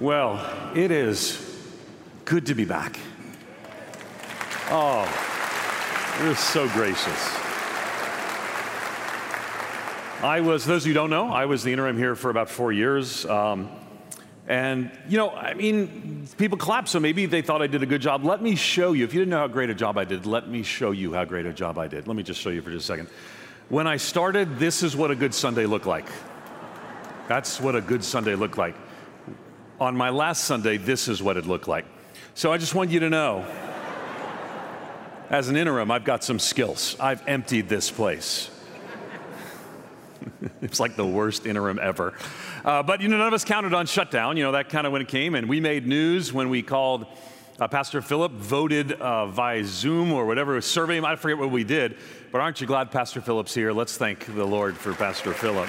Well, it is good to be back. Oh, you're so gracious. I was, those of you who don't know, I was the interim here for about four years. Um, and, you know, I mean, people clap, so maybe they thought I did a good job. Let me show you. If you didn't know how great a job I did, let me show you how great a job I did. Let me just show you for just a second. When I started, this is what a good Sunday looked like. That's what a good Sunday looked like. On my last Sunday, this is what it looked like. So I just want you to know as an interim, I've got some skills. I've emptied this place. it's like the worst interim ever. Uh, but you know, none of us counted on shutdown. You know, that kind of when it came, and we made news when we called uh, Pastor Philip, voted uh, via Zoom or whatever survey. I forget what we did, but aren't you glad Pastor Philip's here? Let's thank the Lord for Pastor Philip.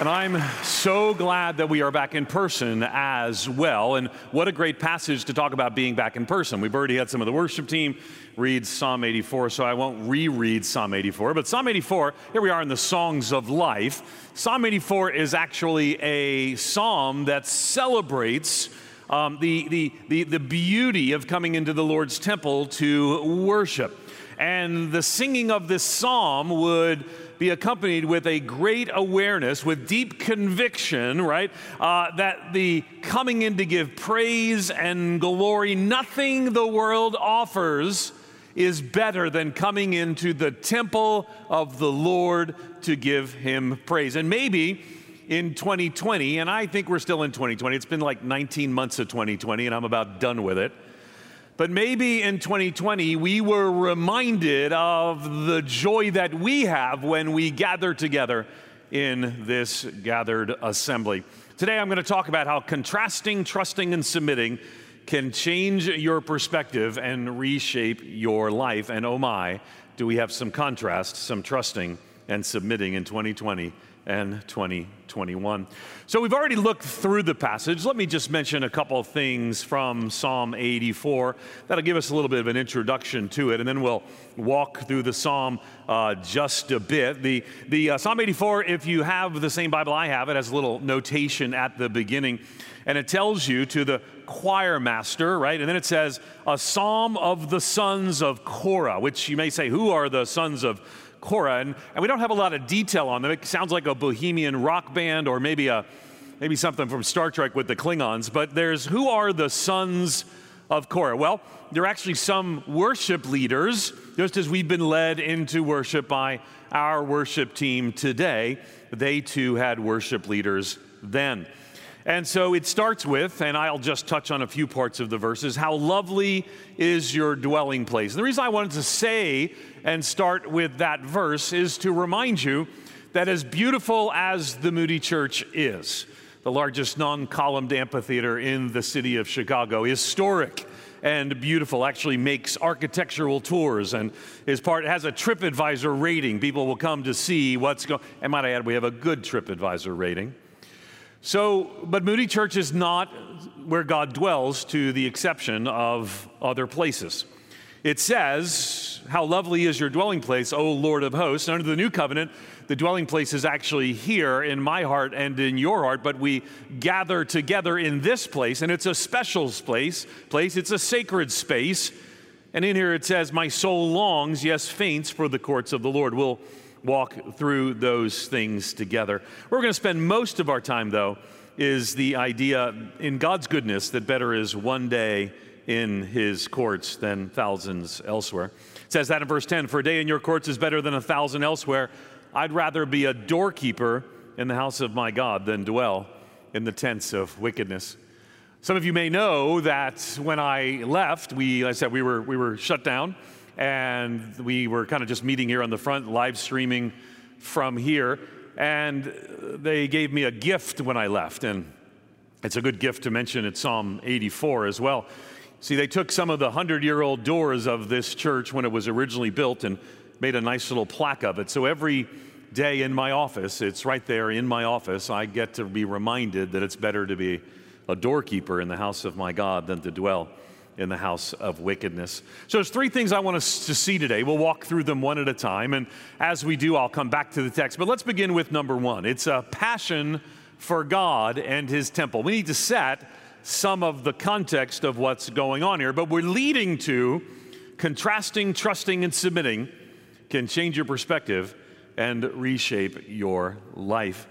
And I'm so glad that we are back in person as well. And what a great passage to talk about being back in person. We've already had some of the worship team read Psalm 84, so I won't reread Psalm 84. But Psalm 84, here we are in the Songs of Life. Psalm 84 is actually a psalm that celebrates. Um, the, the, the, the beauty of coming into the Lord's temple to worship. And the singing of this psalm would be accompanied with a great awareness, with deep conviction, right? Uh, that the coming in to give praise and glory, nothing the world offers is better than coming into the temple of the Lord to give him praise. And maybe in 2020, and I think we're still in 2020, it's been like 19 months of 2020, and I'm about done with it. But maybe in 2020, we were reminded of the joy that we have when we gather together in this gathered assembly. Today, I'm going to talk about how contrasting, trusting, and submitting can change your perspective and reshape your life. And oh my, do we have some contrast, some trusting and submitting in 2020 and 2021. So we've already looked through the passage. Let me just mention a couple of things from Psalm 84. That'll give us a little bit of an introduction to it, and then we'll walk through the psalm uh, just a bit. The, the uh, Psalm 84, if you have the same Bible I have, it has a little notation at the beginning, and it tells you to the choir master, right? And then it says, a psalm of the sons of Korah, which you may say, who are the sons of Korah, and, and we don't have a lot of detail on them. It sounds like a bohemian rock band or maybe a maybe something from Star Trek with the Klingons. But there's who are the sons of Korah? Well, there are actually some worship leaders, just as we've been led into worship by our worship team today. They too had worship leaders then. And so it starts with, and I'll just touch on a few parts of the verses, how lovely is your dwelling place. And the reason I wanted to say and start with that verse is to remind you that as beautiful as the Moody Church is, the largest non columned amphitheater in the city of Chicago, historic and beautiful, actually makes architectural tours and is part has a TripAdvisor rating. People will come to see what's going. And might I add, we have a good TripAdvisor rating. So, but Moody Church is not where God dwells, to the exception of other places. It says, How lovely is your dwelling place, O Lord of hosts. And under the new covenant, the dwelling place is actually here in my heart and in your heart, but we gather together in this place, and it's a special place, place. It's a sacred space. And in here it says, My soul longs, yes, faints for the courts of the Lord. We'll walk through those things together. Where We're going to spend most of our time, though, is the idea in God's goodness that better is one day in his courts than thousands elsewhere. It says that in verse 10 For a day in your courts is better than a thousand elsewhere. I'd rather be a doorkeeper in the house of my God than dwell in the tents of wickedness. Some of you may know that when I left, we, I said we were, we were shut down and we were kind of just meeting here on the front, live streaming from here. And they gave me a gift when I left, and it's a good gift to mention at Psalm 84 as well. See, they took some of the hundred year old doors of this church when it was originally built and made a nice little plaque of it. So every day in my office, it's right there in my office, I get to be reminded that it's better to be a doorkeeper in the house of my God than to dwell in the house of wickedness. So there's three things I want us to see today. We'll walk through them one at a time. And as we do, I'll come back to the text. But let's begin with number one it's a passion for God and his temple. We need to set some of the context of what's going on here, but we're leading to contrasting, trusting, and submitting can change your perspective and reshape your life.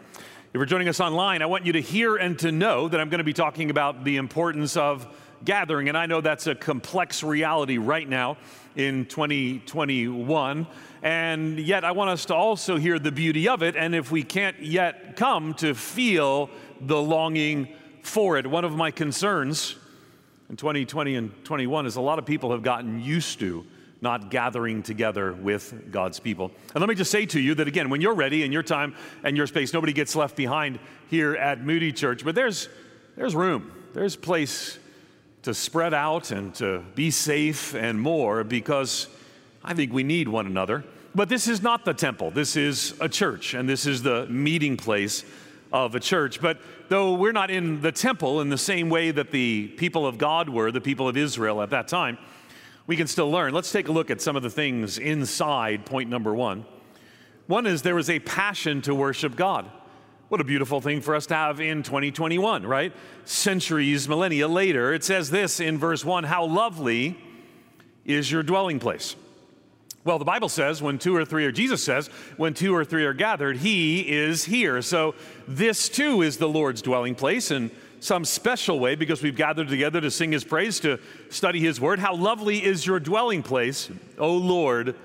If you're joining us online, I want you to hear and to know that I'm going to be talking about the importance of gathering. And I know that's a complex reality right now in 2021. And yet, I want us to also hear the beauty of it. And if we can't yet come to feel the longing for it, one of my concerns in 2020 and 21 is a lot of people have gotten used to not gathering together with God's people. And let me just say to you that again, when you're ready in your time and your space, nobody gets left behind here at Moody Church, but there's, there's room, there's place to spread out and to be safe and more because I think we need one another. But this is not the temple, this is a church, and this is the meeting place of a church. But though we're not in the temple in the same way that the people of God were, the people of Israel at that time, we can still learn. Let's take a look at some of the things inside point number one. One is there was a passion to worship God. What a beautiful thing for us to have in 2021, right? Centuries, millennia later, it says this in verse 1 How lovely is your dwelling place. Well, the Bible says when two or three, or Jesus says, when two or three are gathered, he is here. So this too is the Lord's dwelling place in some special way because we've gathered together to sing his praise, to study his word. How lovely is your dwelling place, O Lord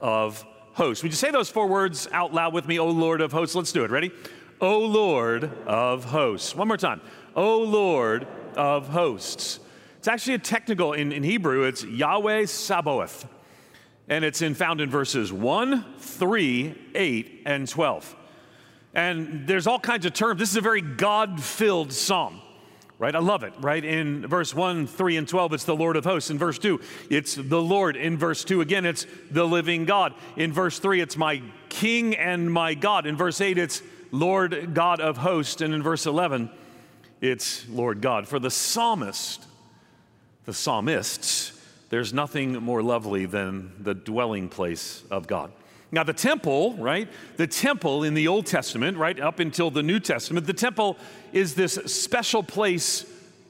of hosts. Would you say those four words out loud with me, O Lord of hosts? Let's do it. Ready? O Lord of hosts. One more time. O Lord of hosts. It's actually a technical, in, in Hebrew, it's Yahweh Sabaoth. And it's in, found in verses 1, 3, 8, and 12. And there's all kinds of terms. This is a very God filled psalm, right? I love it, right? In verse 1, 3, and 12, it's the Lord of hosts. In verse 2, it's the Lord. In verse 2, again, it's the living God. In verse 3, it's my King and my God. In verse 8, it's Lord God of hosts. And in verse 11, it's Lord God. For the psalmist, the psalmists, there's nothing more lovely than the dwelling place of God. Now, the temple, right? The temple in the Old Testament, right, up until the New Testament, the temple is this special place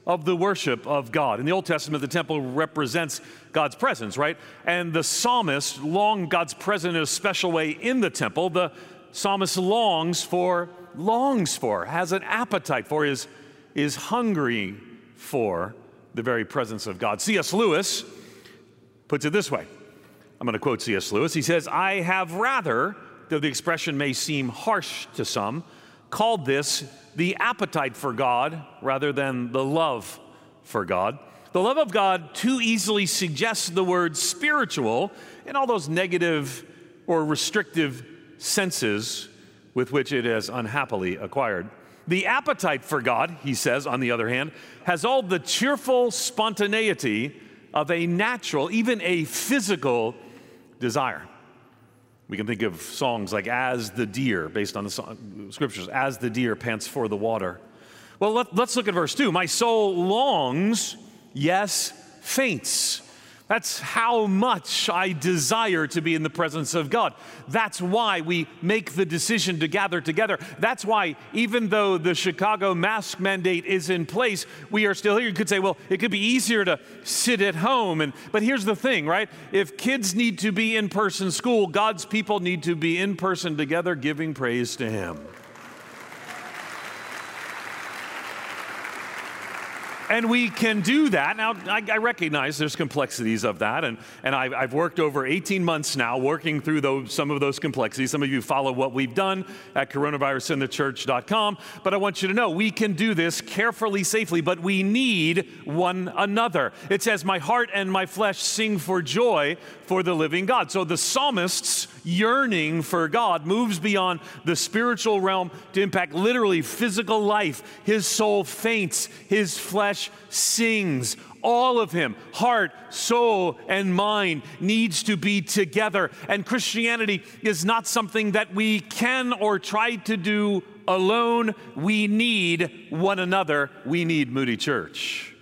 of the worship of God. In the Old Testament, the temple represents God's presence, right? And the psalmist longed God's presence in a special way in the temple. The psalmist longs for, longs for, has an appetite for, is, is hungry for the very presence of God. C.S. Lewis puts it this way I'm going to quote C.S. Lewis. He says, I have rather, though the expression may seem harsh to some, called this the appetite for God rather than the love for God. The love of God too easily suggests the word spiritual and all those negative or restrictive senses with which it has unhappily acquired. The appetite for God, he says, on the other hand, has all the cheerful spontaneity of a natural, even a physical desire. We can think of songs like As the Deer, based on the song, scriptures, As the Deer Pants for the Water. Well, let, us look at verse 2. My soul longs, yes, faints that's how much I desire to be in the presence of God. That's why we make the decision to gather together. That's why, even though the Chicago mask mandate is in place, we are still here. You could say, well, it could be easier to sit at home. And, but here's the thing, right? If kids need to be in person school, God's people need to be in person together giving praise to Him. And we can do that. Now, I, I, recognize there's complexities of that, and, and I've, I've worked over 18 months now working through those, some of those complexities. Some of you follow what we've done at coronavirusinthechurch.com, but I want you to know we can do this carefully, safely, but we need one another. It says, My heart and my flesh sing for joy for the living God. So the psalmist's yearning for God moves beyond the spiritual realm to impact literally physical life. His soul faints, his flesh flesh sings. All of him, heart, soul, and mind, needs to be together. And Christianity is not something that we can or try to do alone. We need one another. We need Moody Church.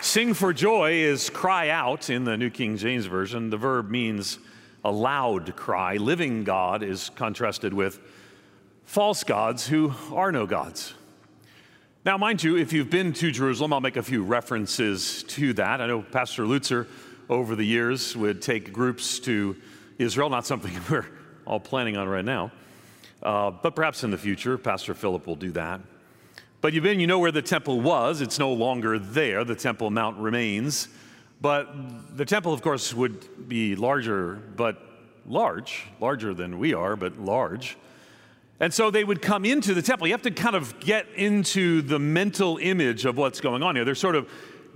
Sing for joy is cry out in the New King James Version. The verb means a loud cry. Living God is contrasted with false gods who are no gods. Now, mind you, if you've been to Jerusalem, I'll make a few references to that. I know Pastor Lutzer over the years would take groups to Israel, not something we're all planning on right now, uh, but perhaps in the future, Pastor Philip will do that. But you've been, you know where the temple was. It's no longer there. The Temple Mount remains. But the temple, of course, would be larger, but large, larger than we are, but large. And so they would come into the temple. You have to kind of get into the mental image of what's going on here. They're sort of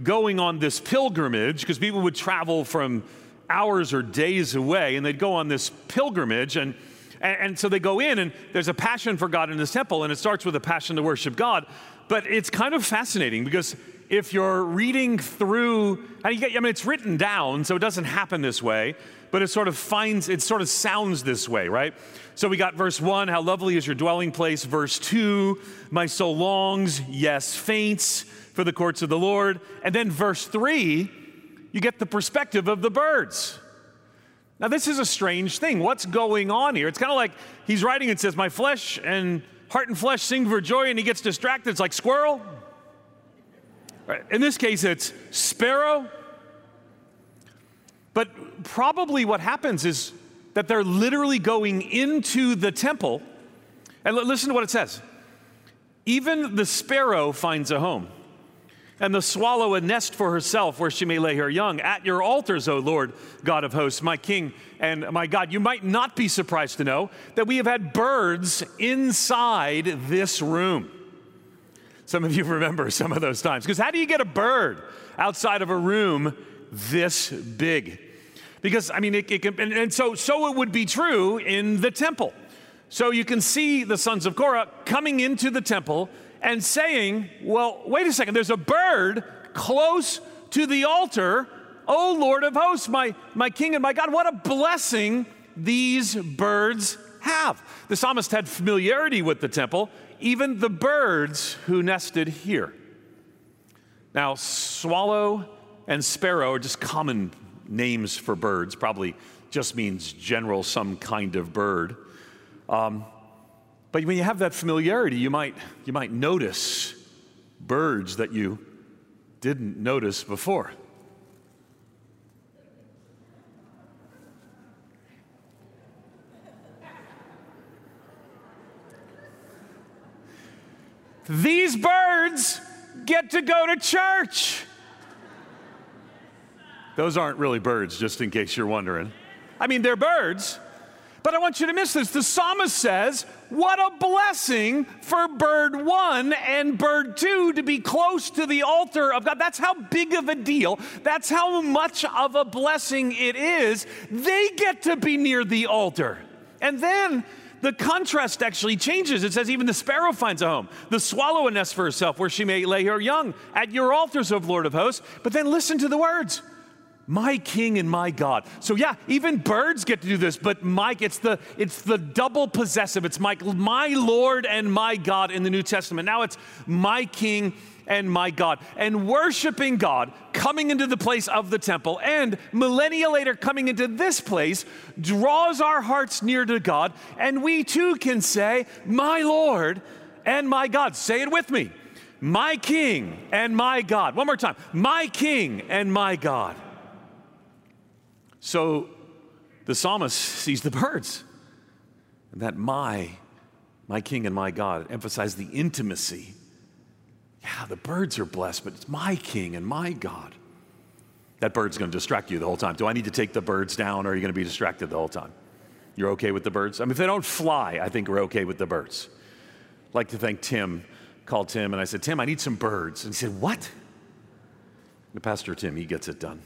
going on this pilgrimage because people would travel from hours or days away and they'd go on this pilgrimage. And, and, and, so they go in and there's a passion for God in this temple and it starts with a passion to worship God. But it's kind of fascinating because if you're reading through, I mean, it's written down, so it doesn't happen this way, but it sort of finds, it sort of sounds this way, right? So we got verse one, how lovely is your dwelling place. Verse two, my soul longs, yes, faints for the courts of the Lord. And then verse three, you get the perspective of the birds. Now, this is a strange thing. What's going on here? It's kind of like he's writing and says, My flesh and heart and flesh sing for joy, and he gets distracted. It's like squirrel. In this case, it's sparrow. But probably what happens is that they're literally going into the temple. And listen to what it says Even the sparrow finds a home, and the swallow a nest for herself where she may lay her young. At your altars, O Lord, God of hosts, my King and my God. You might not be surprised to know that we have had birds inside this room. Some of you remember some of those times. Because how do you get a bird outside of a room this big? Because, I mean, it, it can, and, and so, so it would be true in the temple. So you can see the sons of Korah coming into the temple and saying, Well, wait a second, there's a bird close to the altar. Oh, Lord of hosts, my, my king and my God, what a blessing these birds have. The psalmist had familiarity with the temple even the birds who nested here. Now, swallow and sparrow are just common names for birds, probably just means general, some kind of bird. Um, but when you have that familiarity, you might, you might notice birds that you didn't notice before. These birds get to go to church. Those aren't really birds, just in case you're wondering. I mean, they're birds, but I want you to miss this. The psalmist says, What a blessing for bird one and bird two to be close to the altar of God. That's how big of a deal, that's how much of a blessing it is. They get to be near the altar. And then the contrast actually changes. It says, even the sparrow finds a home, the swallow a nest for herself where she may lay her young at your altars, O Lord of hosts. But then listen to the words my king and my god so yeah even birds get to do this but mike it's the it's the double possessive it's my, my lord and my god in the new testament now it's my king and my God. And worshiping God, coming into the place of the temple, and millennia later coming into this place, draws our hearts near to God. And we too can say, My Lord and my God. Say it with me. My King and my God. One more time. My King and my God. So the psalmist sees the birds. And that my, my King and my God emphasize the intimacy yeah, the birds are blessed, but it's my king and my God. That bird's going to distract you the whole time. Do I need to take the birds down or are you going to be distracted the whole time? You're okay with the birds? I mean, if they don't fly, I think we're okay with the birds. I'd like to thank Tim. Called Tim and I said, Tim, I need some birds. And he said, What? The pastor Tim, he gets it done.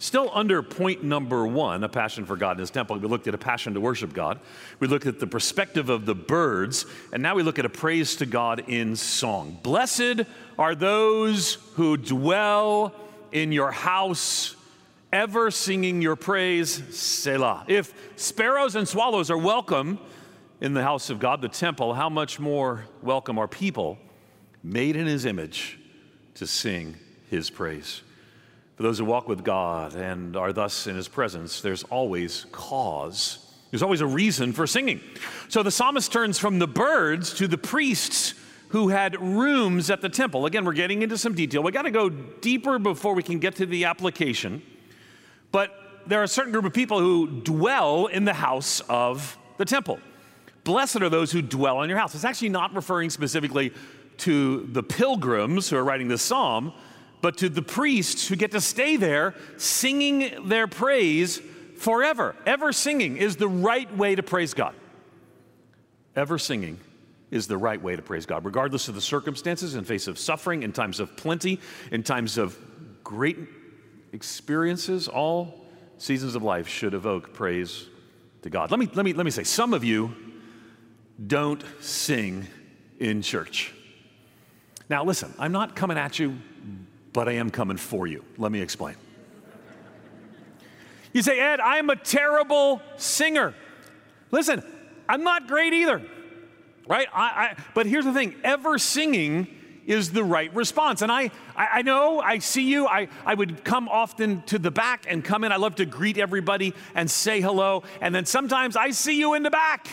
Still under point number one, a passion for God in his temple, we looked at a passion to worship God. We looked at the perspective of the birds, and now we look at a praise to God in song. Blessed are those who dwell in your house, ever singing your praise, Selah. If sparrows and swallows are welcome in the house of God, the temple, how much more welcome are people made in his image to sing his praise? For those who walk with God and are thus in his presence, there's always cause. There's always a reason for singing. So the psalmist turns from the birds to the priests who had rooms at the temple. Again, we're getting into some detail. We got to go deeper before we can get to the application. But there are a certain group of people who dwell in the house of the temple. Blessed are those who dwell in your house. It's actually not referring specifically to the pilgrims who are writing this psalm, but to the priests who get to stay there singing their praise forever. Ever singing is the right way to praise God. Ever singing is the right way to praise God, regardless of the circumstances, in face of suffering, in times of plenty, in times of great experiences. All seasons of life should evoke praise to God. Let me, let me, let me say, some of you don't sing in church. Now, listen, I'm not coming at you, but I am coming for you. Let me explain. You say, Ed, I'm a terrible singer. Listen, I'm not great either, right? I, I, but here's the thing ever singing is the right response. And I, I, know, I see you. I, I would come often to the back and come in. I love to greet everybody and say hello. And then sometimes I see you in the back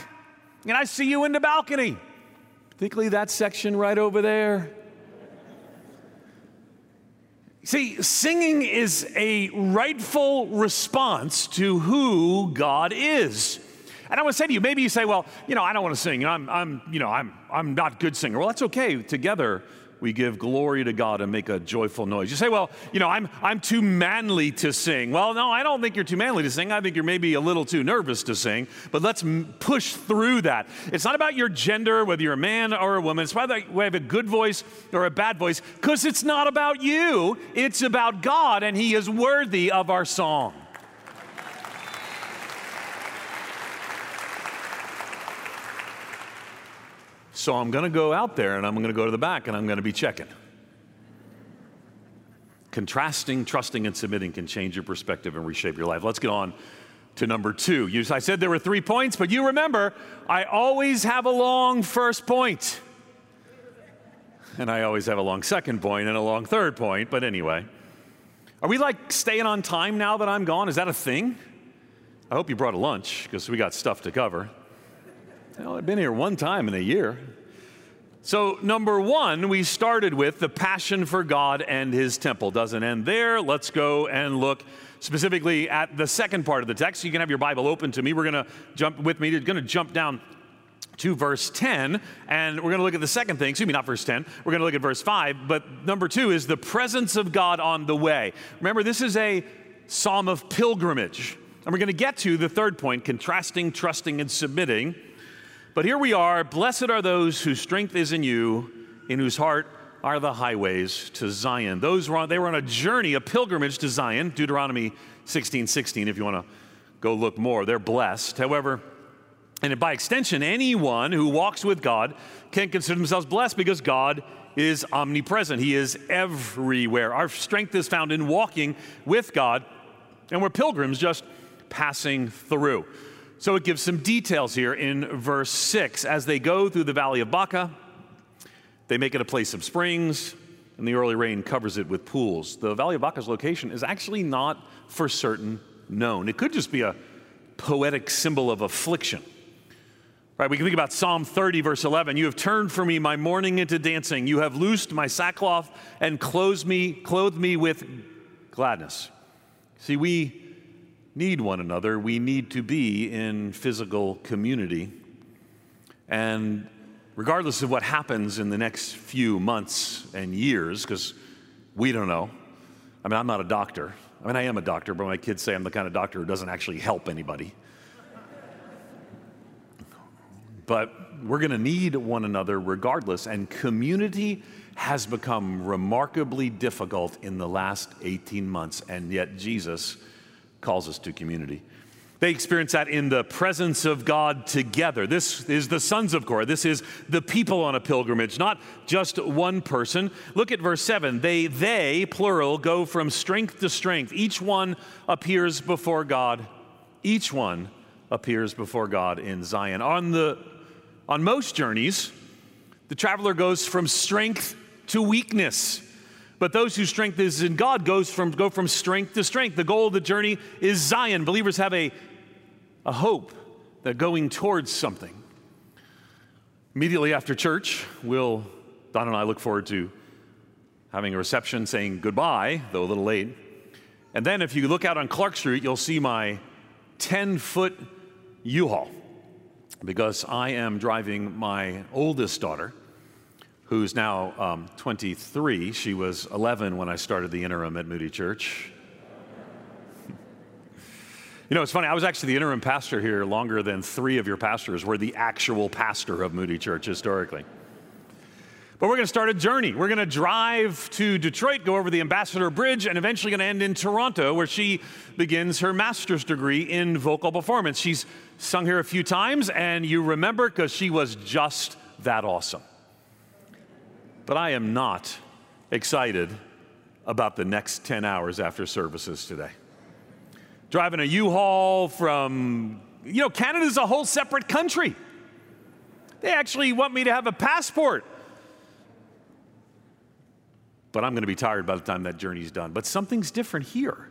and I see you in the balcony, particularly that section right over there. See, singing is a rightful response to who God is. And I want to say to you, maybe you say, well, you know, I don't want to sing. I'm, I'm, you know, I'm, I'm not good singer. Well, that's okay. Together, we give glory to God and make a joyful noise. You say, well, you know, I'm, I'm too manly to sing. Well, no, I don't think you're too manly to sing. I think you're maybe a little too nervous to sing, but let's push through that. It's not about your gender, whether you're a man or a woman. It's whether you have a good voice or a bad voice, because it's not about you, it's about God, and He is worthy of our song. So I'm going to go out there and I'm going to go to the back and I'm going to be checking. Contrasting, trusting, and submitting can change your perspective and reshape your life. Let's get on to number two. You, I said there were three points, but you remember, I always have a long first point. And I always have a long second point and a long third point, but anyway. Are we like staying on time now that I'm gone? Is that a thing? I hope you brought a lunch because we got stuff to cover. Well, I've been here one time in a year. So, number one, we started with the passion for God and his temple. Doesn't end there. Let's go and look specifically at the second part of the text. You can have your Bible open to me. We're going to jump with me. We're going to jump down to verse 10, and we're going to look at the second thing. Excuse me, not verse 10. We're going to look at verse 5. But number two is the presence of God on the way. Remember, this is a psalm of pilgrimage. And we're going to get to the third point contrasting, trusting, and submitting. But here we are. Blessed are those whose strength is in you, in whose heart are the highways to Zion. Those were on, they were on a journey, a pilgrimage to Zion. Deuteronomy 16 16, if you want to go look more. They're blessed. However, and by extension, anyone who walks with God can consider themselves blessed because God is omnipresent. He is everywhere. Our strength is found in walking with God, and we're pilgrims just passing through. So it gives some details here in verse 6. As they go through the valley of Baca, they make it a place of springs, and the early rain covers it with pools. The valley of Baca's location is actually not for certain known. It could just be a poetic symbol of affliction. Right, we can think about Psalm 30, verse 11. You have turned for me my mourning into dancing. You have loosed my sackcloth and clothed me, clothed me with gladness. See, we need one another. We need to be in physical community. And regardless of what happens in the next few months and years, because we don't know. I mean, I'm not a doctor. I mean, I am a doctor, but my kids say I'm the kind of doctor who doesn't actually help anybody. but we're going to need one another regardless, and community has become remarkably difficult in the last 18 months, and yet Jesus calls us to community. They experience that in the presence of God together. This is the sons of Korah. This is the people on a pilgrimage, not just one person. Look at verse 7. They, they, plural, go from strength to strength. Each one appears before God. Each one appears before God in Zion. On, the, on most journeys, the traveler goes from strength to weakness. But those whose strength is in God goes from, go from strength to strength. The goal of the journey is Zion. Believers have a, a hope that going towards something. Immediately after church, we'll, Don and I look forward to having a reception saying goodbye, though a little late. And then if you look out on Clark Street, you'll see my 10 foot U Haul because I am driving my oldest daughter, who's now um, 23. She was 11 when I started the interim at Moody Church. You know, it's funny, I was actually the interim pastor here longer than three of your pastors were the actual pastor of Moody Church historically. But we're going to start a journey. We're going to drive to Detroit, go over the Ambassador Bridge, and eventually going to end in Toronto, where she begins her master's degree in vocal performance. She's sung here a few times, and you remember because she was just that awesome. But I am not excited about the next 10 hours after services today. Driving a U Haul from, you know, Canada's a whole separate country. They actually want me to have a passport but I'm going to be tired by the time that journey's done. But something's different here.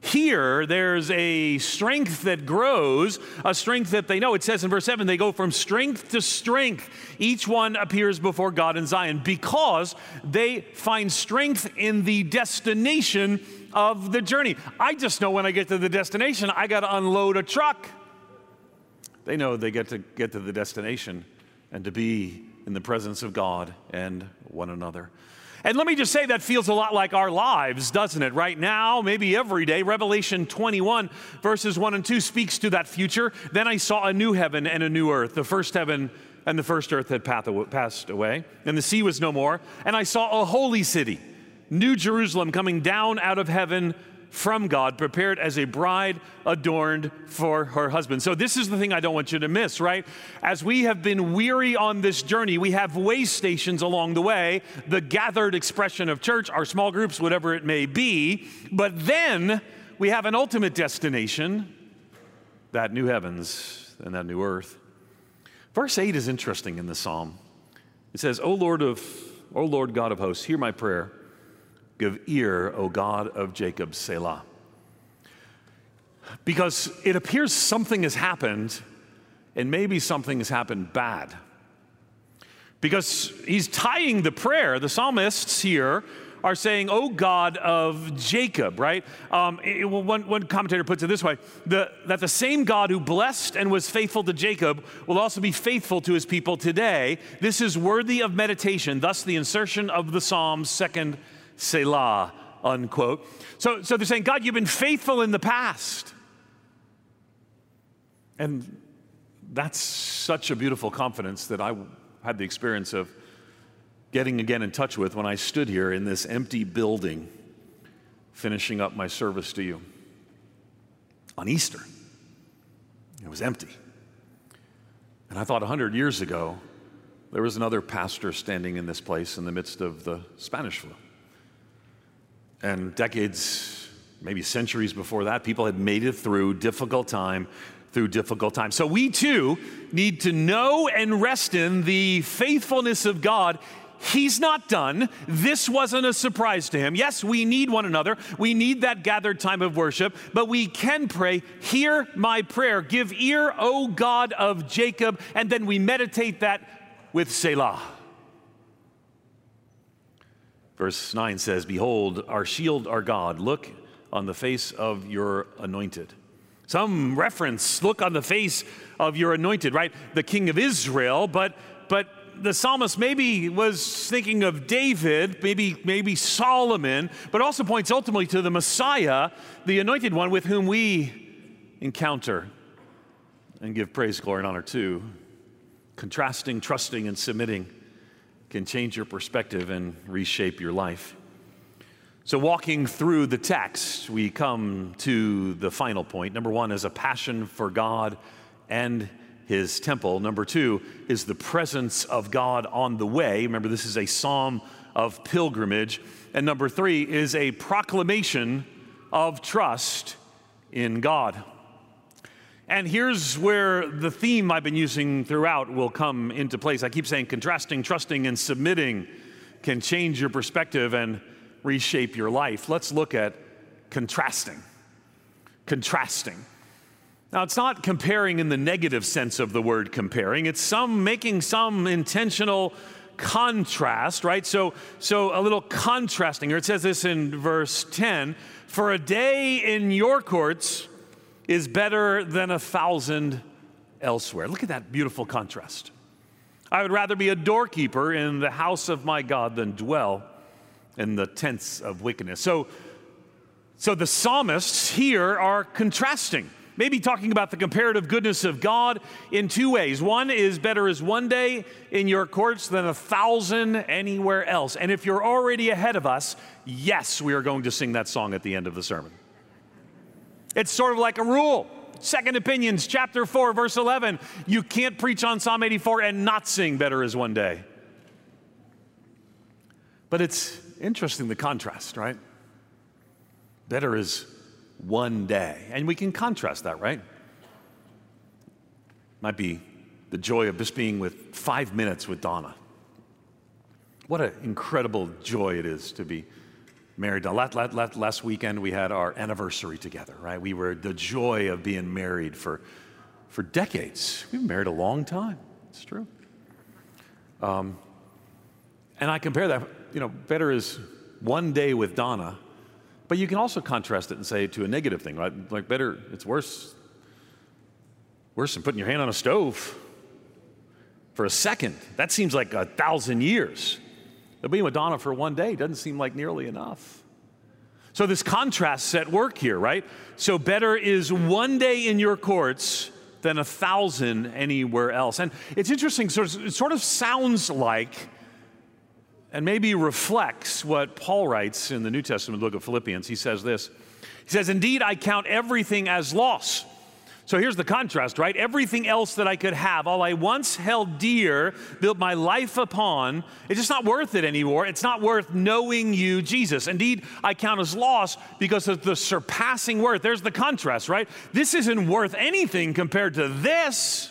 Here, there's a strength that grows, a strength that they know. It says in verse 7 they go from strength to strength. Each one appears before God in Zion because they find strength in the destination of the journey. I just know when I get to the destination, I got to unload a truck. They know they get to get to the destination and to be in the presence of God and one another. And let me just say that feels a lot like our lives, doesn't it? Right now, maybe every day. Revelation 21, verses 1 and 2 speaks to that future. Then I saw a new heaven and a new earth. The first heaven and the first earth had passed away, and the sea was no more. And I saw a holy city, New Jerusalem, coming down out of heaven from God, prepared as a bride adorned for her husband. So, this is the thing I don't want you to miss, right? As we have been weary on this journey, we have way stations along the way, the gathered expression of church, our small groups, whatever it may be. But then we have an ultimate destination that new heavens and that new earth. Verse 8 is interesting in the psalm. It says, O Lord of, O Lord God of hosts, hear my prayer. Give ear, O God of Jacob, Selah. Because it appears something has happened, and maybe something has happened bad. Because he's tying the prayer, the psalmists here are saying, Oh God of Jacob, right? Um, it, one, one, commentator puts it this way the, that the same God who blessed and was faithful to Jacob will also be faithful to his people today. This is worthy of meditation, thus, the insertion of the Psalm's second Selah, unquote. So, so they're saying, God, you've been faithful in the past. And that's such a beautiful confidence that I had the experience of getting again in touch with when I stood here in this empty building, finishing up my service to you on Easter. It was empty. And I thought 100 years ago, there was another pastor standing in this place in the midst of the Spanish flu. And decades, maybe centuries before that, people had made it through difficult time through difficult times. So we too need to know and rest in the faithfulness of God. He's not done. This wasn't a surprise to him. Yes, we need one another. We need that gathered time of worship, but we can pray, Hear my prayer. Give ear, O God of Jacob. And then we meditate that with Selah. Verse 9 says, Behold, our shield, our God, look on the face of your anointed. Some reference, look on the face of your anointed, right? The king of Israel, but, but the psalmist maybe was thinking of David, maybe, maybe Solomon, but also points ultimately to the Messiah, the anointed one with whom we encounter and give praise, glory, and honor to. Contrasting, trusting, and submitting can change your perspective and reshape your life. So, walking through the text, we come to the final point. Number one is a passion for God and his temple. Number two is the presence of God on the way. Remember, this is a psalm of pilgrimage. And number three is a proclamation of trust in God. And here's where the theme I've been using throughout will come into place. I keep saying contrasting, trusting, and submitting can change your perspective and reshape your life. Let's look at contrasting. Contrasting. Now, it's not comparing in the negative sense of the word comparing. It's some making some intentional contrast, right? So, so a little contrasting here. It says this in verse 10 For a day in your courts is better than a thousand elsewhere. Look at that beautiful contrast. I would rather be a doorkeeper in the house of my God than dwell in the tents of wickedness. So, so the psalmists here are contrasting maybe talking about the comparative goodness of God in two ways. One is better is one day in your courts than a thousand anywhere else. And if you're already ahead of us, yes, we are going to sing that song at the end of the sermon. It's sort of like a rule. Second Opinions, chapter 4, verse 11. You can't preach on Psalm 84 and not sing Better is One Day. But it's interesting the contrast, right? Better is one day. And we can contrast that, right? Might be the joy of just being with five minutes with Donna. What an incredible joy it is to be married. Last, last, last weekend we had our anniversary together, right? We were the joy of being married for, for decades. We've been married a long time. It's true. Um, and I compare that, you know, better is one day with Donna but you can also contrast it and say to a negative thing, right? Like better, it's worse, worse than putting your hand on a stove for a second. That seems like a thousand years. Being with Donna for one day doesn't seem like nearly enough. So this contrast's at work here, right? So better is one day in your courts than a thousand anywhere else. And it's interesting, sort of, it sort of sounds like and maybe reflects what Paul writes in the New Testament book of Philippians. He says this He says, Indeed, I count everything as loss. So here's the contrast, right? Everything else that I could have, all I once held dear, built my life upon, it's just not worth it anymore. It's not worth knowing you, Jesus. Indeed, I count as loss because of the surpassing worth. There's the contrast, right? This isn't worth anything compared to this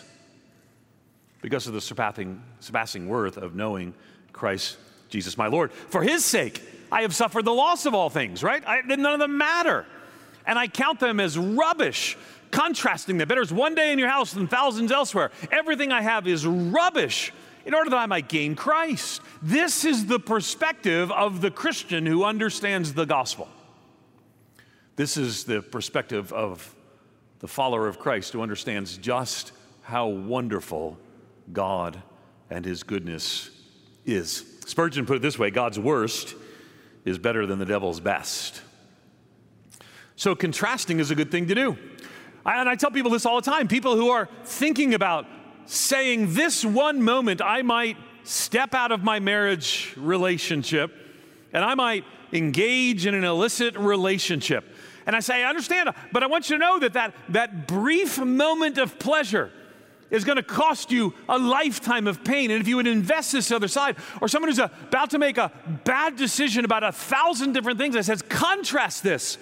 because of the surpassing, surpassing worth of knowing Christ Jesus my Lord. For his sake, I have suffered the loss of all things, right? I, none of them matter. And I count them as rubbish, contrasting them. Better is one day in your house than thousands elsewhere. Everything I have is rubbish in order that I might gain Christ. This is the perspective of the Christian who understands the gospel. This is the perspective of the follower of Christ who understands just how wonderful God and his goodness is. Spurgeon put it this way God's worst is better than the devil's best. So, contrasting is a good thing to do. And I tell people this all the time people who are thinking about saying, This one moment I might step out of my marriage relationship and I might engage in an illicit relationship. And I say, I understand, but I want you to know that that, that brief moment of pleasure is going to cost you a lifetime of pain. And if you would invest this other side, or someone who's about to make a bad decision about a thousand different things, I says, contrast this.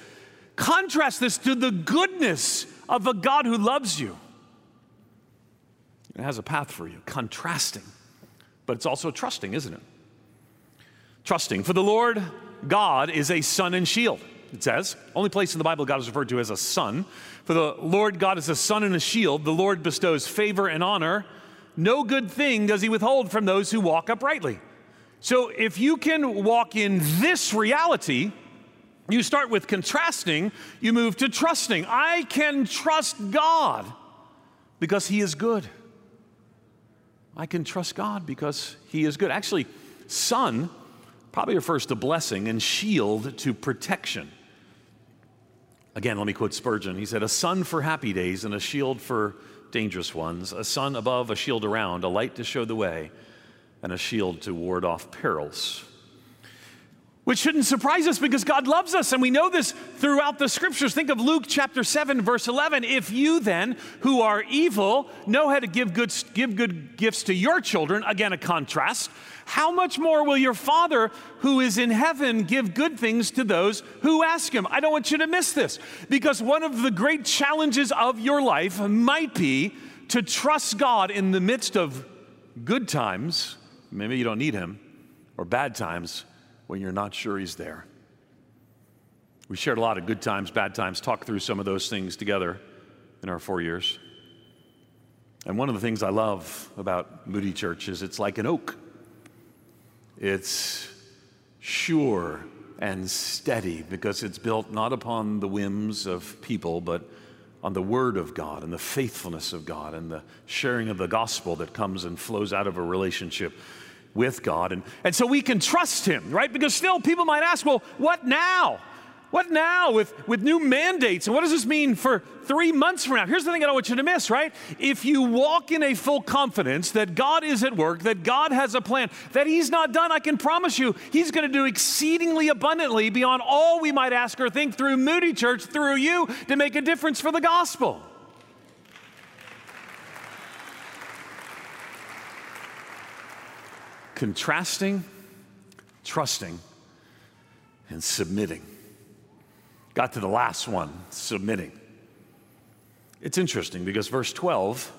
Contrast this to the goodness of a God who loves you. It has a path for you, contrasting. But it's also trusting, isn't it? Trusting. For the Lord God is a sun and shield it says. Only place in the Bible God is referred to as a son. For the Lord God is a sun and a shield. The Lord bestows favor and honor. No good thing does he withhold from those who walk uprightly. So if you can walk in this reality, you start with contrasting, you move to trusting. I can trust God because he is good. I can trust God because he is good. Actually, sun probably refers to blessing and shield to protection. Again, let me quote Spurgeon. He said, A sun for happy days and a shield for dangerous ones, a sun above, a shield around, a light to show the way, and a shield to ward off perils which shouldn't surprise us because God loves us, and we know this throughout the scriptures. Think of Luke chapter 7, verse 11. If you then, who are evil, know how to give good, give good gifts to your children, again, a contrast, how much more will your Father who is in heaven give good things to those who ask him? I don't want you to miss this because one of the great challenges of your life might be to trust God in the midst of good times, maybe you don't need him, or bad times when you're not sure He's there. We shared a lot of good times, bad times, talked through some of those things together in our four years. And one of the things I love about Moody Church is it's like an oak. It's sure and steady because it's built not upon the whims of people, but on the Word of God and the faithfulness of God and the sharing of the gospel that comes and flows out of a relationship with God. And, and so we can trust Him, right? Because still people might ask, well, what now? What now with, with new mandates? And what does this mean for three months from now? Here's the thing I don't want you to miss, right? If you walk in a full confidence that God is at work, that God has a plan, that He's not done, I can promise you, He's going to do exceedingly abundantly beyond all we might ask or think through Moody Church, through you, to make a difference for the gospel. Contrasting, trusting, and submitting. Got to the last one, submitting. It's interesting because verse 12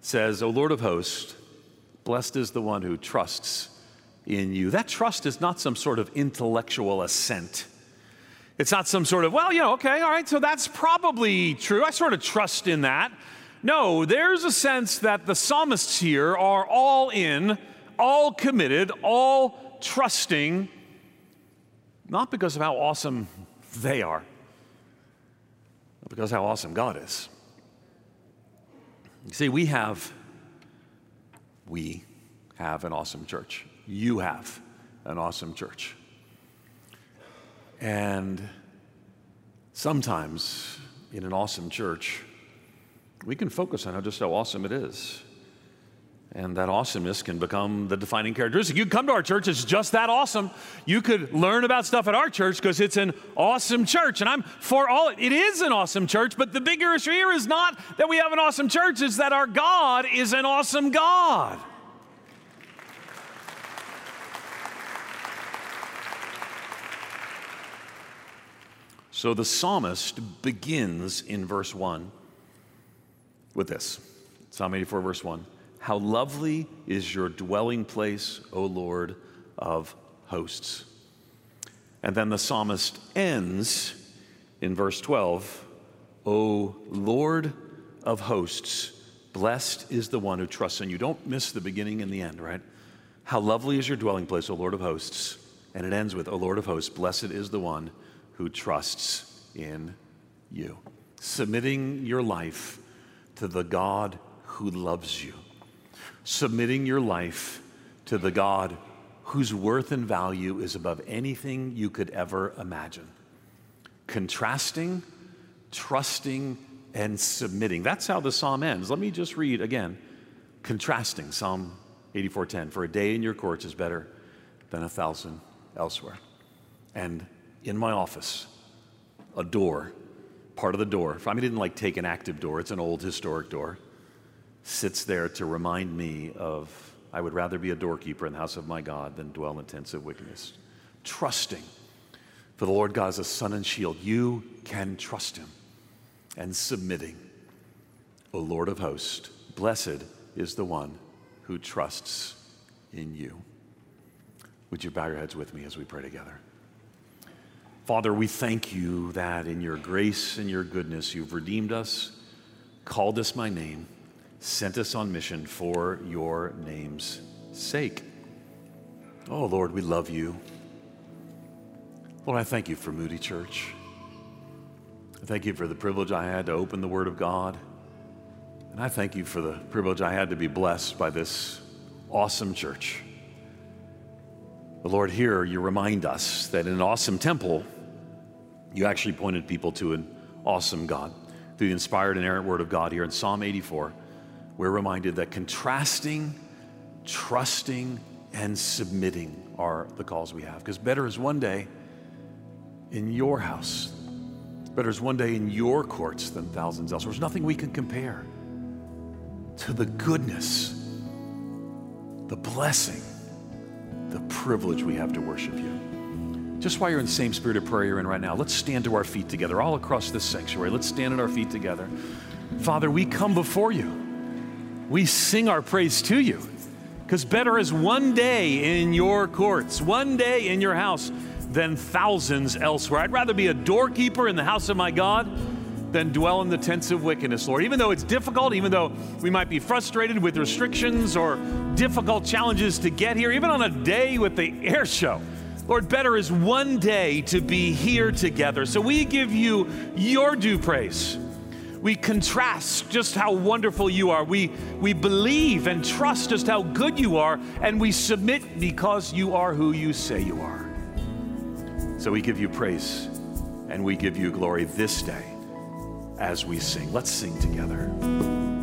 says, O Lord of hosts, blessed is the one who trusts in you. That trust is not some sort of intellectual assent. It's not some sort of, well, you know, okay, all right, so that's probably true. I sort of trust in that. No, there's a sense that the psalmists here are all in, all committed, all trusting, not because of how awesome they are, because how awesome God is. You see, we have, we have an awesome church. You have an awesome church. And sometimes in an awesome church, we can focus on just how awesome it is. And that awesomeness can become the defining characteristic. You can come to our church, it's just that awesome. You could learn about stuff at our church because it's an awesome church. And I'm for all, it is an awesome church, but the bigger issue here is not that we have an awesome church, it's that our God is an awesome God. So the psalmist begins in verse 1 with this Psalm 84, verse 1. How lovely is your dwelling place, O Lord of hosts. And then the psalmist ends in verse 12 O Lord of hosts, blessed is the one who trusts in you. Don't miss the beginning and the end, right? How lovely is your dwelling place, O Lord of hosts. And it ends with, O Lord of hosts, blessed is the one who trusts in you. Submitting your life to the God who loves you submitting your life to the God whose worth and value is above anything you could ever imagine. Contrasting, trusting, and submitting. That's how the psalm ends. Let me just read again. Contrasting, Psalm 84:10. For a day in your courts is better than a thousand elsewhere. And in my office, a door, part of the door. I mean, I didn't like take an active door, it's an old historic door sits there to remind me of I would rather be a doorkeeper in the house of my God than dwell in tents of wickedness. Trusting. For the Lord God is a sun and shield. You can trust him. And submitting. O Lord of hosts, blessed is the one who trusts in you. Would you bow your heads with me as we pray together? Father, we thank you that in your grace and your goodness you've redeemed us, called us by name sent us on mission for your name's sake. Oh, Lord, we love you. Lord, I thank you for Moody Church. I thank you for the privilege I had to open the Word of God. And I thank you for the privilege I had to be blessed by this awesome church. But Lord, here you remind us that in an awesome temple, you actually pointed people to an awesome God through the inspired and errant Word of God here in Psalm 84 we're reminded that contrasting, trusting, and submitting are the calls we have. Because better is one day in your house, better is one day in your courts than thousands elsewhere. There's nothing we can compare to the goodness, the blessing, the privilege we have to worship you. Just while you're in the same spirit of prayer you're in right now, let's stand to our feet together, all across this sanctuary. Let's stand at our feet together. Father, we come before you we sing our praise to you. Because better is one day in your courts, one day in your house, than thousands elsewhere. I'd rather be a doorkeeper in the house of my God than dwell in the tents of wickedness, Lord. Even though it's difficult, even though we might be frustrated with restrictions or difficult challenges to get here, even on a day with the air show, Lord, better is one day to be here together. So we give you your due praise. We contrast just how wonderful you are. We, we believe and trust just how good you are, and we submit because you are who you say you are. So we give you praise and we give you glory this day as we sing. Let's sing together.